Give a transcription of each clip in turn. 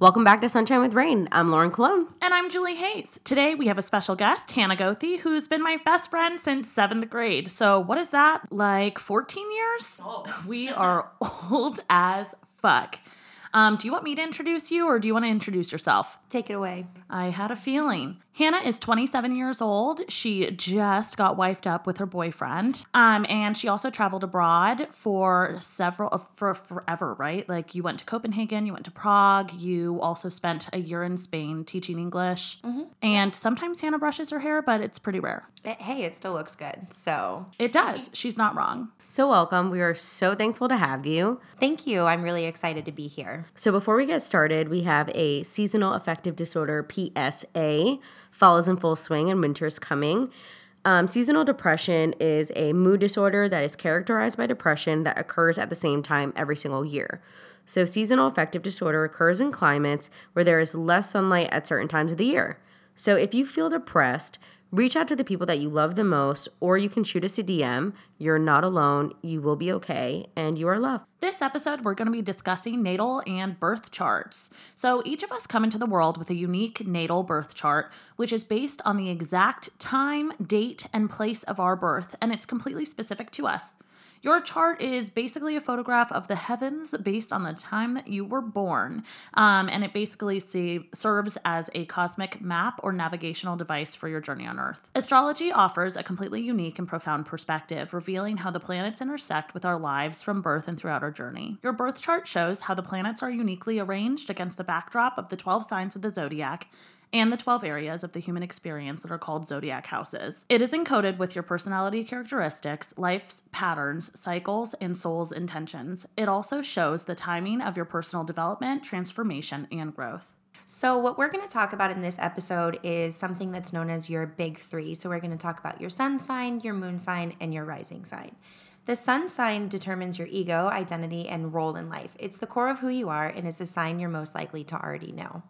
Welcome back to Sunshine with Rain. I'm Lauren Colon. And I'm Julie Hayes. Today we have a special guest, Hannah Goethe, who's been my best friend since seventh grade. So, what is that? Like 14 years? Oh. We are old as fuck. Um, do you want me to introduce you or do you want to introduce yourself? Take it away. I had a feeling. Hannah is 27 years old. She just got wifed up with her boyfriend. Um, and she also traveled abroad for several, uh, for forever, right? Like you went to Copenhagen, you went to Prague, you also spent a year in Spain teaching English. Mm-hmm. And sometimes Hannah brushes her hair, but it's pretty rare. It, hey, it still looks good. So it does. She's not wrong. So, welcome. We are so thankful to have you. Thank you. I'm really excited to be here. So, before we get started, we have a seasonal affective disorder PSA. Fall is in full swing and winter is coming. Um, seasonal depression is a mood disorder that is characterized by depression that occurs at the same time every single year. So, seasonal affective disorder occurs in climates where there is less sunlight at certain times of the year. So, if you feel depressed, Reach out to the people that you love the most, or you can shoot us a DM. You're not alone. You will be okay, and you are loved. This episode, we're going to be discussing natal and birth charts. So, each of us come into the world with a unique natal birth chart, which is based on the exact time, date, and place of our birth, and it's completely specific to us. Your chart is basically a photograph of the heavens based on the time that you were born. Um, and it basically see, serves as a cosmic map or navigational device for your journey on Earth. Astrology offers a completely unique and profound perspective, revealing how the planets intersect with our lives from birth and throughout our journey. Your birth chart shows how the planets are uniquely arranged against the backdrop of the 12 signs of the zodiac and the 12 areas of the human experience that are called zodiac houses. It is encoded with your personality characteristics, life's patterns, cycles, and soul's intentions. It also shows the timing of your personal development, transformation, and growth. So, what we're going to talk about in this episode is something that's known as your big three. So, we're going to talk about your sun sign, your moon sign, and your rising sign. The sun sign determines your ego, identity, and role in life. It's the core of who you are and it's a sign you're most likely to already know.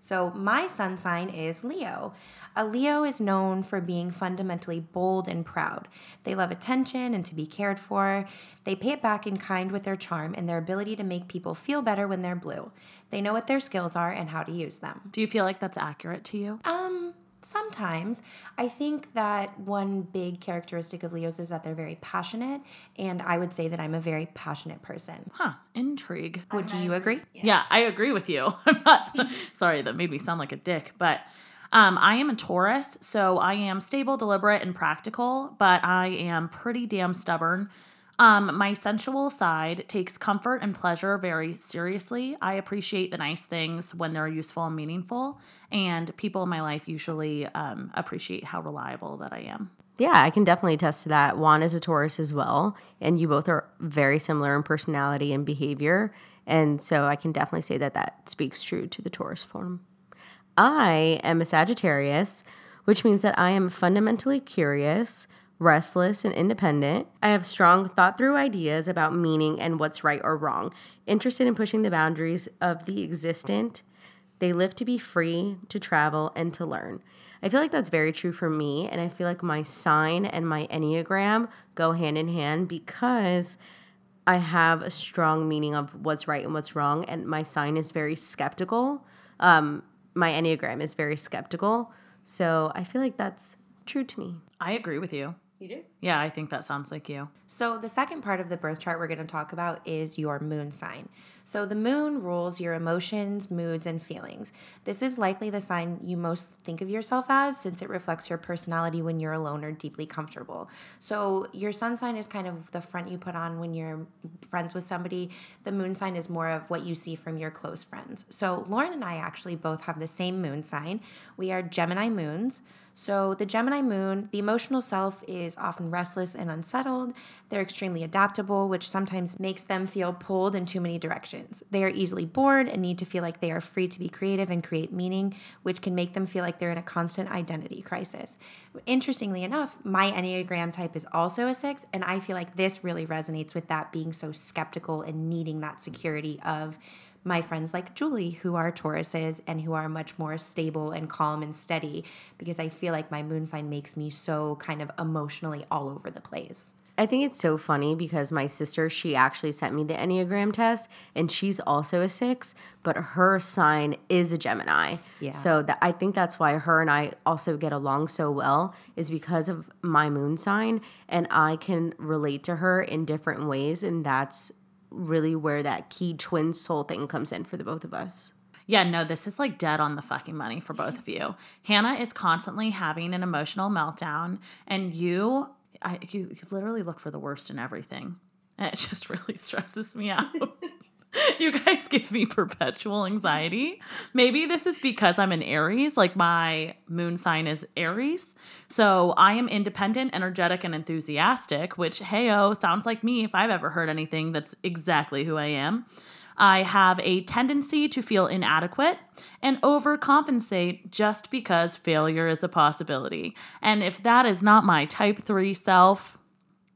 So, my sun sign is Leo. A Leo is known for being fundamentally bold and proud. They love attention and to be cared for. They pay it back in kind with their charm and their ability to make people feel better when they're blue. They know what their skills are and how to use them. Do you feel like that's accurate to you? Um, Sometimes. I think that one big characteristic of Leos is that they're very passionate, and I would say that I'm a very passionate person. Huh, intrigue. Would you agree? Yeah. yeah, I agree with you. I'm not sorry, that made me sound like a dick, but um, I am a Taurus, so I am stable, deliberate, and practical, but I am pretty damn stubborn. Um, my sensual side takes comfort and pleasure very seriously. I appreciate the nice things when they're useful and meaningful, and people in my life usually um, appreciate how reliable that I am. Yeah, I can definitely attest to that. Juan is a Taurus as well, and you both are very similar in personality and behavior. And so I can definitely say that that speaks true to the Taurus form. I am a Sagittarius, which means that I am fundamentally curious, restless, and independent. I have strong, thought through ideas about meaning and what's right or wrong, interested in pushing the boundaries of the existent. They live to be free, to travel, and to learn. I feel like that's very true for me. And I feel like my sign and my Enneagram go hand in hand because I have a strong meaning of what's right and what's wrong. And my sign is very skeptical. Um, my Enneagram is very skeptical. So I feel like that's true to me. I agree with you. You do? Yeah, I think that sounds like you. So, the second part of the birth chart we're going to talk about is your moon sign. So, the moon rules your emotions, moods, and feelings. This is likely the sign you most think of yourself as since it reflects your personality when you're alone or deeply comfortable. So, your sun sign is kind of the front you put on when you're friends with somebody. The moon sign is more of what you see from your close friends. So, Lauren and I actually both have the same moon sign. We are Gemini moons. So, the Gemini moon, the emotional self is often restless and unsettled. They're extremely adaptable, which sometimes makes them feel pulled in too many directions. They are easily bored and need to feel like they are free to be creative and create meaning, which can make them feel like they're in a constant identity crisis. Interestingly enough, my Enneagram type is also a six, and I feel like this really resonates with that being so skeptical and needing that security of my friends like Julie, who are Tauruses and who are much more stable and calm and steady, because I feel like my moon sign makes me so kind of emotionally all over the place. I think it's so funny because my sister, she actually sent me the Enneagram test and she's also a six, but her sign is a Gemini. Yeah. So that I think that's why her and I also get along so well is because of my moon sign and I can relate to her in different ways. And that's really where that key twin soul thing comes in for the both of us. Yeah, no, this is like dead on the fucking money for both of you. Hannah is constantly having an emotional meltdown, and you I, you, you literally look for the worst in everything. And it just really stresses me out. you guys give me perpetual anxiety. Maybe this is because I'm an Aries, like my moon sign is Aries. So I am independent, energetic, and enthusiastic, which, hey, oh, sounds like me if I've ever heard anything that's exactly who I am. I have a tendency to feel inadequate and overcompensate just because failure is a possibility. And if that is not my type 3 self,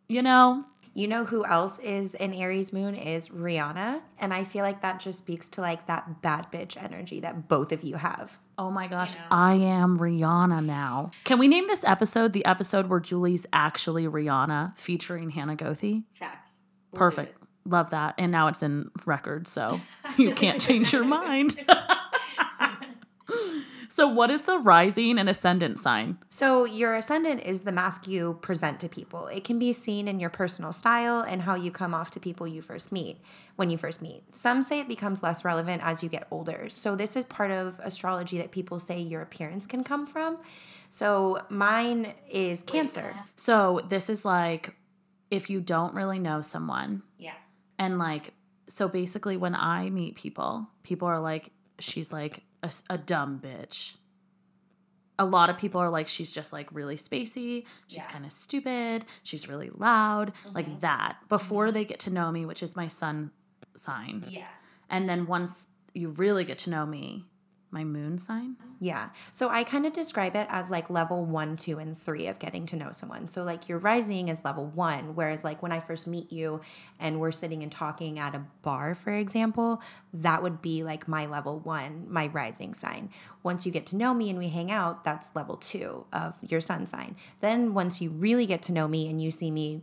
you know, You know who else is an Aries moon is Rihanna, and I feel like that just speaks to like that bad bitch energy that both of you have. Oh my gosh, I am Rihanna now. Can we name this episode the episode where Julie's actually Rihanna featuring Hannah Goethe? Facts. Perfect. Love that. And now it's in record, so you can't change your mind. so, what is the rising and ascendant sign? So, your ascendant is the mask you present to people. It can be seen in your personal style and how you come off to people you first meet when you first meet. Some say it becomes less relevant as you get older. So, this is part of astrology that people say your appearance can come from. So, mine is Cancer. So, this is like if you don't really know someone, Yeah. And like, so basically, when I meet people, people are like, she's like a, a dumb bitch. A lot of people are like, she's just like really spacey. She's Yeah. Mm-hmm. kind of stupid. She's really loud, like that. Before they get to know me, which is my sun sign. Yeah. And then once you really get to know me, my moon sign. Yeah. So I kind of describe it as like level one, two, and three of getting to know someone. So like your rising is level one, whereas like when I first meet you and we're sitting and talking at a bar, for example, that would be like my level one, my rising sign. Once you get to know me and we hang out, that's level two of your sun sign. Then once you really get to know me and you see me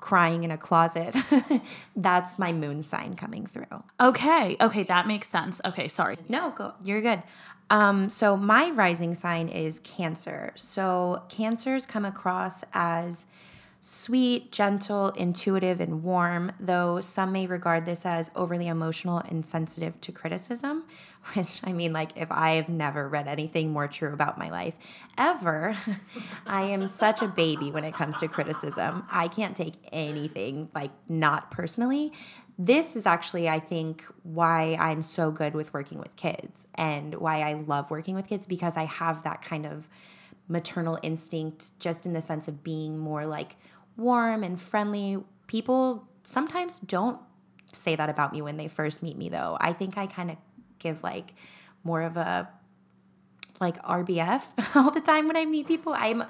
crying in a closet, that's my moon sign coming through. Okay. Okay. That makes sense. Okay. Sorry. No, go. You're good. Um, so my rising sign is Cancer. So cancers come across as sweet, gentle, intuitive, and warm, though some may regard this as overly emotional and sensitive to criticism, which I mean, like, if I have never read anything more true about my life ever, I am such a baby when it comes to criticism. I can't take anything, like, not personally. This is actually, I think, why I'm so good with working with kids and why I love working with kids because I have that kind of maternal instinct just in the sense of being more like warm and friendly. People sometimes don't say that about me when they first meet me though. I think I kind of give like more of a like RBF all the time when I meet people. I'm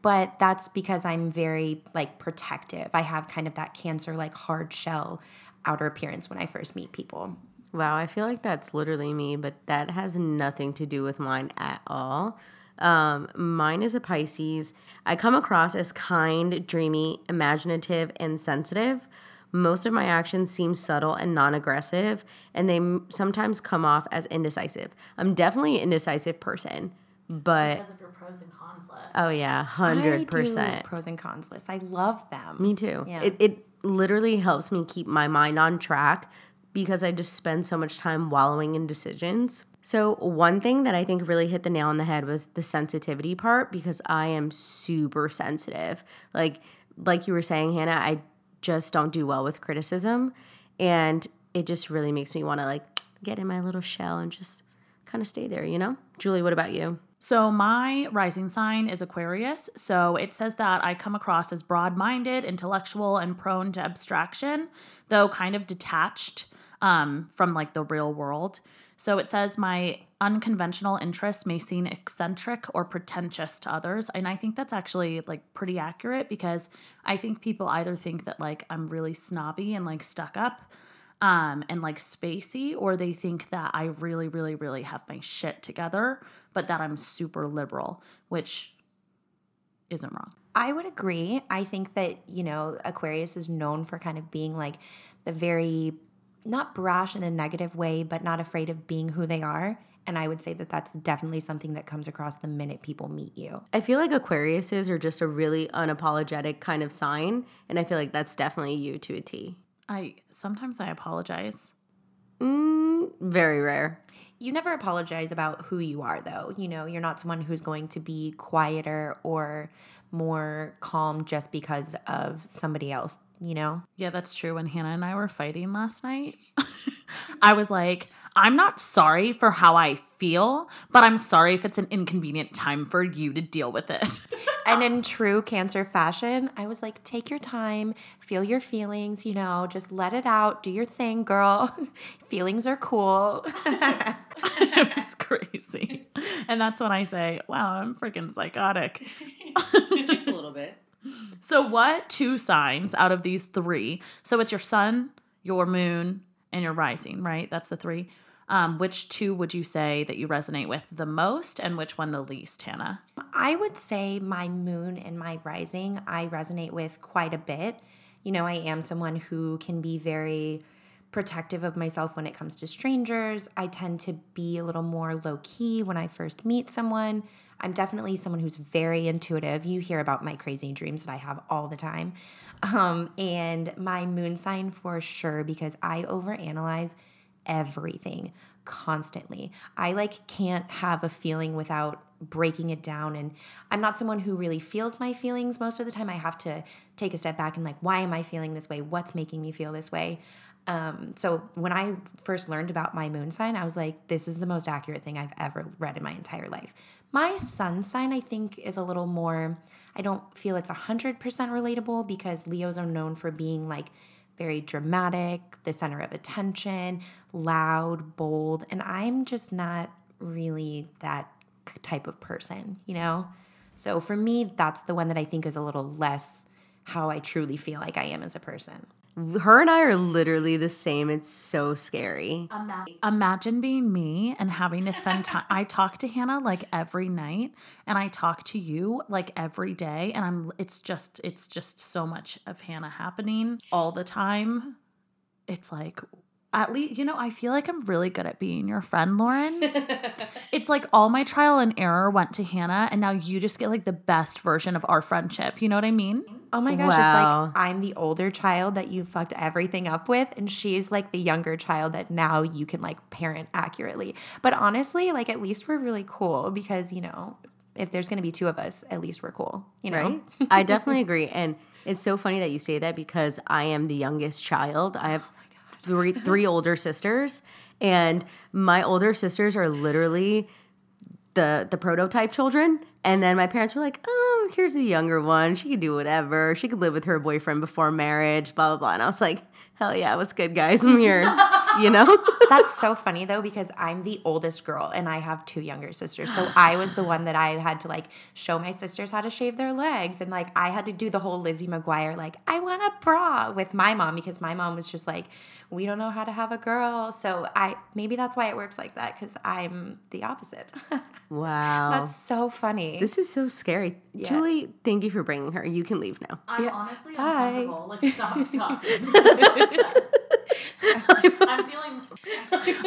but that's because I'm very like protective. I have kind of that cancer like hard shell outer appearance when I first meet people. Wow, I feel like that's literally me, but that has nothing to do with mine at all. Um, mine is a Pisces. I come across as kind, dreamy, imaginative, and sensitive. Most of my actions seem subtle and non aggressive, and they sometimes come off as indecisive. I'm definitely an indecisive person, but of your pros and cons list. oh yeah, I do 100%. pros and cons list. I love them. Me too. Yeah. It, it literally helps me keep my mind on track because I just spend so much time wallowing in decisions. So, one thing that I think really hit the nail on the head was the sensitivity part because I am super sensitive. Like like you were saying, Hannah, I just don't do well with criticism and it just really makes me want to like get in my little shell and just kind of stay there, you know? Julie, what about you? So, my rising sign is Aquarius. So, it says that I come across as broad minded, intellectual, and prone to abstraction, though kind of detached um, from like the real world. So, it says my unconventional interests may seem eccentric or pretentious to others. And I think that's actually like pretty accurate because I think people either think that like I'm really snobby and like stuck up um, and like spacey, or they think that I really, really, really have my shit together, but that I'm super liberal, which isn't wrong. I would agree. I think that, you know, Aquarius is known for kind of being like the very, not brash in a negative way, but not afraid of being who they are. And I would say that that's definitely something that comes across the minute people meet you. I feel like Aquariuses are just a really unapologetic kind of sign. And I feel like that's definitely you to a T. I sometimes I apologize. Mm, very rare. You never apologize about who you are, though. You know, you're not someone who's going to be quieter or more calm just because of somebody else, you know? Yeah, that's true. When Hannah and I were fighting last night, I was like, I'm not sorry for how I feel, but I'm sorry if it's an inconvenient time for you to deal with it. and in true cancer fashion, I was like, take your time, feel your feelings, you know, just let it out, do your thing, girl. feelings are cool. it was crazy. And that's when I say, wow, I'm freaking psychotic. just a little bit. So, what two signs out of these three? So, it's your sun, your moon, and your rising, right? That's the three. Um, which two would you say that you resonate with the most and which one the least, Hannah? I would say my moon and my rising, I resonate with quite a bit. You know, I am someone who can be very protective of myself when it comes to strangers. I tend to be a little more low key when I first meet someone. I'm definitely someone who's very intuitive. You hear about my crazy dreams that I have all the time. Um, and my moon sign for sure, because I overanalyze everything constantly. I like can't have a feeling without breaking it down and I'm not someone who really feels my feelings most of the time. I have to take a step back and like why am I feeling this way? What's making me feel this way? Um, so when I first learned about my moon sign, I was like, this is the most accurate thing I've ever read in my entire life. My sun sign, I think, is a little more, I don't feel it's 100% relatable because Leos are known for being like very dramatic, the center of attention, loud, bold, and I'm just not really that type of person, you know? So for me, that's the one that I think is a little less how I truly feel like I am as a person. Her and I are literally the same. It's so scary. Imagine being me and having to spend time. I talk to Hannah like every night, and I talk to you like every day, and I'm. It's just, it's just so much of Hannah happening all the time. It's like at least you know i feel like i'm really good at being your friend lauren it's like all my trial and error went to hannah and now you just get like the best version of our friendship you know what i mean oh my gosh wow. it's like i'm the older child that you fucked everything up with and she's like the younger child that now you can like parent accurately but honestly like at least we're really cool because you know if there's going to be two of us at least we're cool you know right? i definitely agree and it's so funny that you say that because i am the youngest child i have oh three three older sisters, and my older sisters are literally the the prototype children. And then my parents were like, "Oh, here's the younger one. She could do whatever. She could live with her boyfriend before marriage." Blah blah blah. And I was like, "Hell yeah, what's good, guys? I'm here." you know? That's so funny though because I'm the oldest girl and I have two younger sisters. So I was the one that I had to like show my sisters how to shave their legs and like I had to do the whole Lizzie McGuire like I want a bra with my mom because my mom was just like we don't know how to have a girl. So I maybe that's why it works like that cuz I'm the opposite. wow. That's so funny. This is so scary. Yeah. Julie, thank you for bringing her. You can leave now. I'm yeah. honestly uncomfortable. Like stop talking. I'm feeling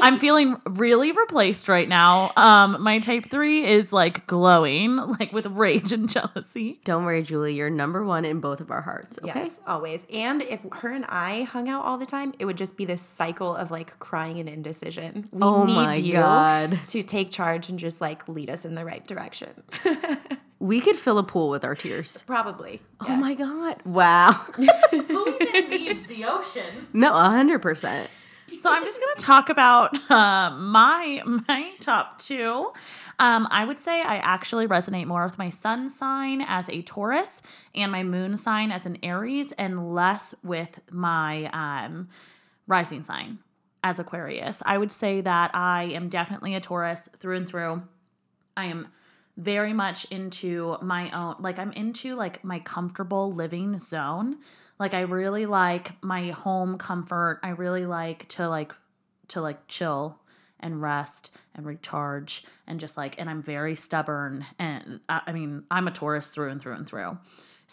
I'm feeling really replaced right now. Um my type 3 is like glowing like with rage and jealousy. Don't worry Julie, you're number 1 in both of our hearts, okay? Yes, always. And if her and I hung out all the time, it would just be this cycle of like crying and indecision. We oh need my you God. to take charge and just like lead us in the right direction. We could fill a pool with our tears. Probably. Oh yeah. Oh my god! Wow. Who even needs the ocean? No, hundred percent. So I'm just gonna talk about uh, my my top two. Um, I would say I actually resonate more with my sun sign as a Taurus and my moon sign as an Aries, and less with my um, rising sign as Aquarius. I would say that I am definitely a Taurus through and through. I am very much into my own like I'm into like my comfortable living zone. Like I really like my home comfort. I really like to like to like chill and rest and recharge and just like and I'm very stubborn and I, I mean I'm a Taurus through and through and through.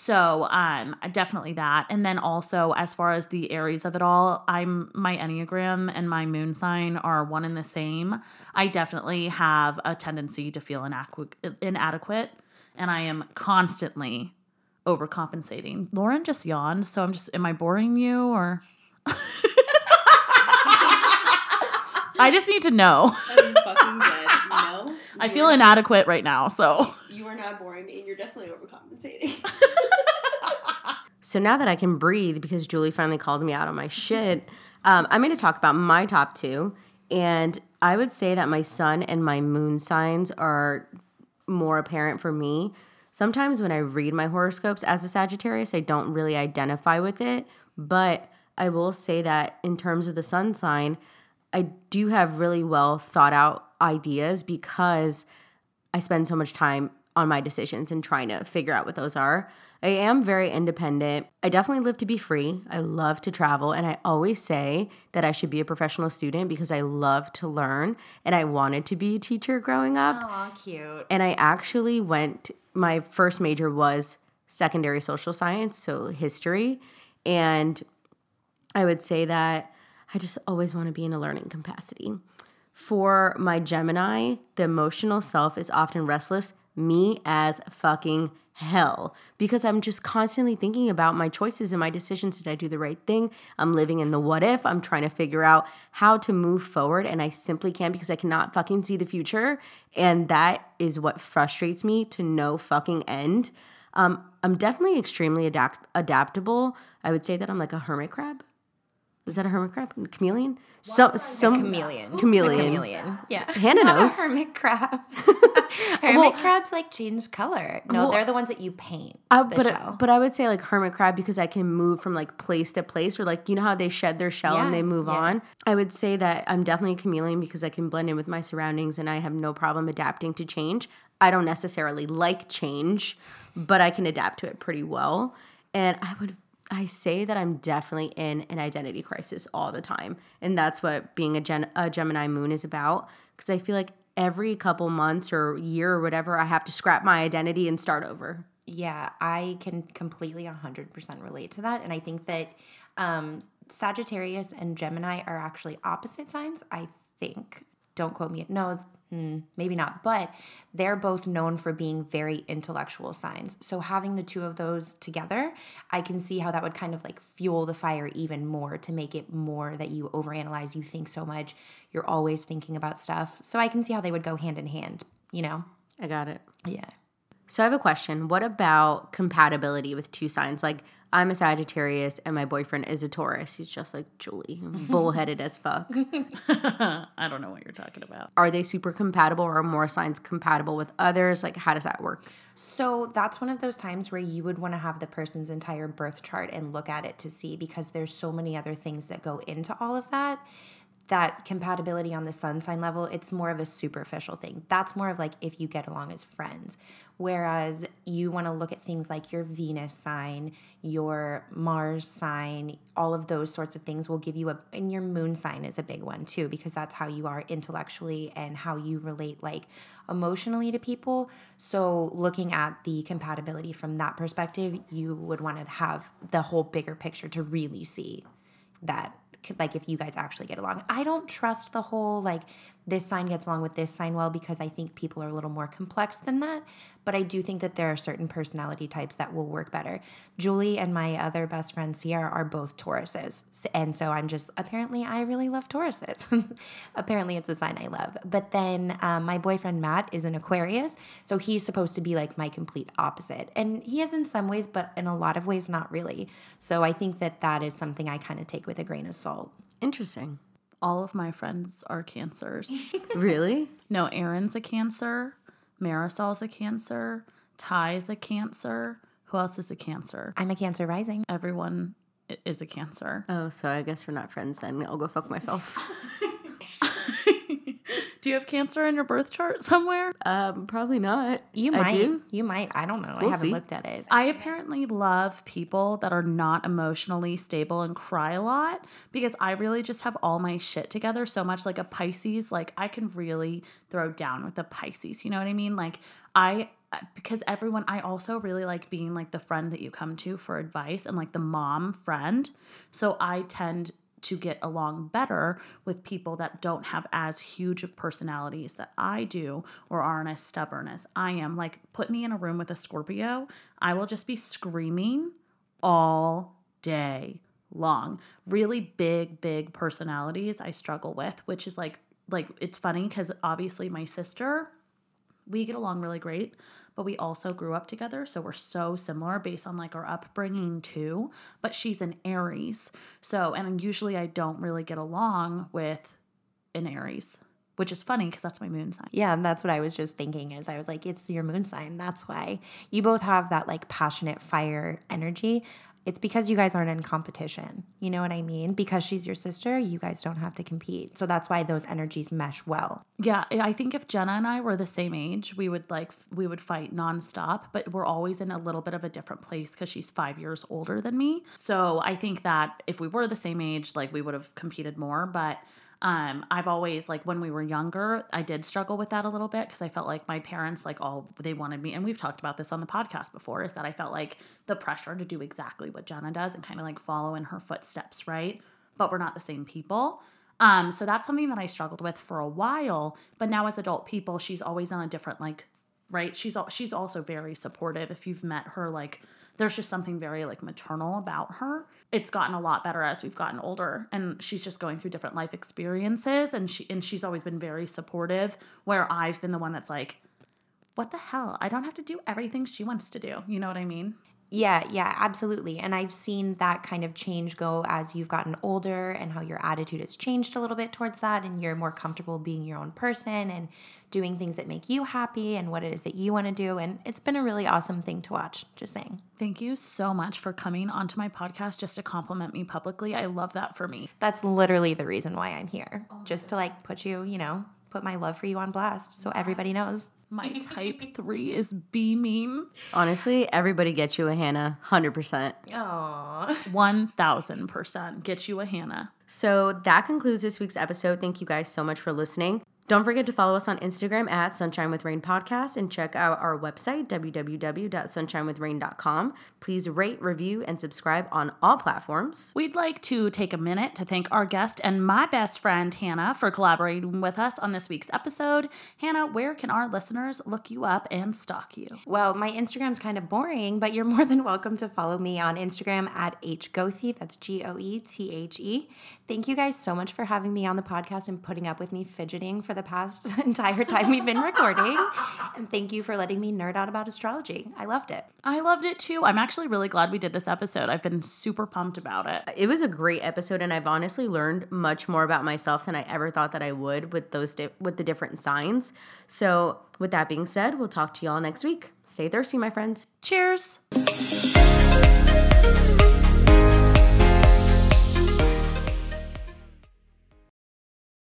So, um, definitely that. And then also, as far as the Aries of it all, I'm my Enneagram and my moon sign are one and the same. I definitely have a tendency to feel inadequate, inadequate and I am constantly overcompensating. Lauren just yawned, so I'm just, am I boring you or? I just need to know. I'm fucking dead. No. I feel inadequate right now, so. You are not boring me, and you're definitely overcompensating. so now that I can breathe because Julie finally called me out on my shit, um, I'm going to talk about my top two. And I would say that my sun and my moon signs are more apparent for me. Sometimes when I read my horoscopes as a Sagittarius, I don't really identify with it. But I will say that in terms of the sun sign, I do have really well thought out ideas because I spend so much time on my decisions and trying to figure out what those are. I am very independent. I definitely live to be free. I love to travel. And I always say that I should be a professional student because I love to learn and I wanted to be a teacher growing up. Oh, cute. And I actually went, my first major was secondary social science, so history. And I would say that I just always want to be in a learning capacity. For my Gemini, the emotional self is often restless, me as fucking hell, because I'm just constantly thinking about my choices and my decisions. Did I do the right thing? I'm living in the what if. I'm trying to figure out how to move forward, and I simply can't because I cannot fucking see the future. And that is what frustrates me to no fucking end. Um, I'm definitely extremely adapt- adaptable. I would say that I'm like a hermit crab. Is that a hermit crab? Chameleon? So, some Chameleon. Chameleon. Chameleon. Yeah. Hannah Not a knows. hermit crab. hermit Well- crabs like change color. No, Well, they're the ones that you paint. Uh, the but shell. but I would say like hermit crab because I can move from like place to place or like you know how they shed their shell Yeah, and they move yeah. on. I would say that I'm definitely a chameleon because I can blend in with my surroundings and I have no problem adapting to change. I don't necessarily like change, but I can adapt to it pretty well. And I would I say that I'm definitely in an identity crisis all the time. And that's what being a, Gen- a Gemini moon is about because I feel like every couple months or year or whatever I have to scrap my identity and start over. Yeah, I can completely 100% relate to that. And I think that um, Sagittarius and Gemini are actually opposite signs, I think. Don't quote me. No, hmm, maybe not. But they're both known for being very intellectual signs. So having the two of those together, I can see how that would kind of like fuel the fire even more to make it more that you overanalyze, you think so much, you're always thinking about stuff. So I can see how they would go hand in hand, you know? I got it. Yeah. So I have a question. What about compatibility with two signs? Like I'm a Sagittarius and my boyfriend is a Taurus. He's just like Julie, bullheaded as fuck. I don't know what you're talking about. Are they super compatible or are more signs compatible with others? Like how does that work? So that's one of those times where you would want to have the person's entire birth chart and look at it to see because there's so many other things that go into all of that. That compatibility on the sun sign level, it's more of a superficial thing. That's more of like if you get along as friends. Whereas you want to look at things like your Venus sign, your Mars sign, all of those sorts of things will give you a, and your moon sign is a big one too, because that's how you are intellectually and how you relate like emotionally to people. So looking at the compatibility from that perspective, you would want to have the whole bigger picture to really see that like if you guys actually get along. I don't trust the whole like this sign gets along with this sign well because I think people are a little more complex than that. But I do think that there are certain personality types that will work better. Julie and my other best friend Sierra are both Tauruses. And so I'm just apparently I really love Tauruses. apparently it's a sign I love. But then um, my boyfriend Matt is an Aquarius. So he's supposed to be like my complete opposite. And he is in some ways, but in a lot of ways, not really. So I think that that is something I kind of take with a grain of salt. Interesting. All of my friends are cancers. Really? no, Aaron's a cancer. Marisol's a cancer. Ty's a cancer. Who else is a cancer? I'm a Cancer rising. Everyone is a cancer. Oh, so I guess we're not friends then. I'll go fuck myself. Do you have cancer in your birth chart somewhere? um, probably not. You I might. do. You might. I don't know. I We'll haven't see. looked at it. I apparently love people that are not emotionally stable and cry a lot because I really just have all my shit together so much like a Pisces. Like I can really throw down with a Pisces. You know what I mean? Like I because everyone I also really like being like the friend that you come to for advice and like the mom friend. So I tend to get along better with people that don't have as huge of personalities that I do or aren't as stubborn as I am. Like, put me in a room with a Scorpio, I will just be screaming all day long. Really big, big personalities I struggle with, which is like, like it's funny because obviously my sister we get along really great, but we also grew up together. So we're so similar based on like our upbringing too. But she's an Aries. So, and usually I don't really get along with an Aries, which is funny because that's my moon sign. Yeah, and that's what I was just thinking is I was like, it's your moon sign. That's why you both have that like passionate fire energy. It's because you guys aren't in competition. You know what I mean? Because she's your sister, you guys don't have to compete. So that's why those energies mesh well. Yeah, I think if Jenna and I were the same age, we would like we would fight nonstop, but we're always in a little bit of a different place because she's five years older than me. So I think that if we were the same age, like we would have competed more. But um, I've always like when we were younger, I did struggle with that a little bit because I felt like my parents like all they wanted me, and we've talked about this on the podcast before, is that I felt like the pressure to do exactly what Jenna does and kind of like follow in her footsteps, right? But we're not the same people. Um, so that's something that I struggled with for a while. But now as adult people, she's always on a different like, right? She's she's also very supportive. If you've met her, like there's just something very like maternal about her. It's gotten a lot better as we've gotten older and she's just going through different life experiences and she and she's always been very supportive where I've been the one that's like what the hell? I don't have to do everything she wants to do. You know what I mean? Yeah, yeah, absolutely. And I've seen that kind of change go as you've gotten older and how your attitude has changed a little bit towards that and you're more comfortable being your own person and doing things that make you happy and what it is that you want to do and it's been a really awesome thing to watch, just saying. Thank you so much for coming onto my podcast just to compliment me publicly. I love that for me. That's literally the reason why I'm here. Oh, just to like put you, you know, put my love for you on blast so everybody knows. My type three is beaming. Honestly, everybody gets you a Hannah, 100%. Aww. 1000% get you a Hannah. So that concludes this week's episode. Thank you guys so much for listening. Don't forget to follow us on Instagram at Sunshine with Rain Podcast and check out our website, www.sunshinewithrain.com. Please rate, review, and subscribe on all platforms. We'd like to take a minute to thank our guest and my best friend, Hannah, for collaborating with us on this week's episode. Hannah, where can our listeners look you up and stalk you? Well, my Instagram's kind of boring, but you're more than welcome to follow me on Instagram at hgoethe. That's G O E T H E. Thank you guys so much for having me on the podcast and putting up with me fidgeting for the past entire time we've been recording. And thank you for letting me nerd out about astrology. I loved it. I loved it too. I'm actually really glad we did this episode. I've been super pumped about it. It was a great episode, and I've honestly learned much more about myself than I ever thought that I would with those di- with the different signs. So, with that being said, we'll talk to y'all next week. Stay thirsty, my friends. Cheers.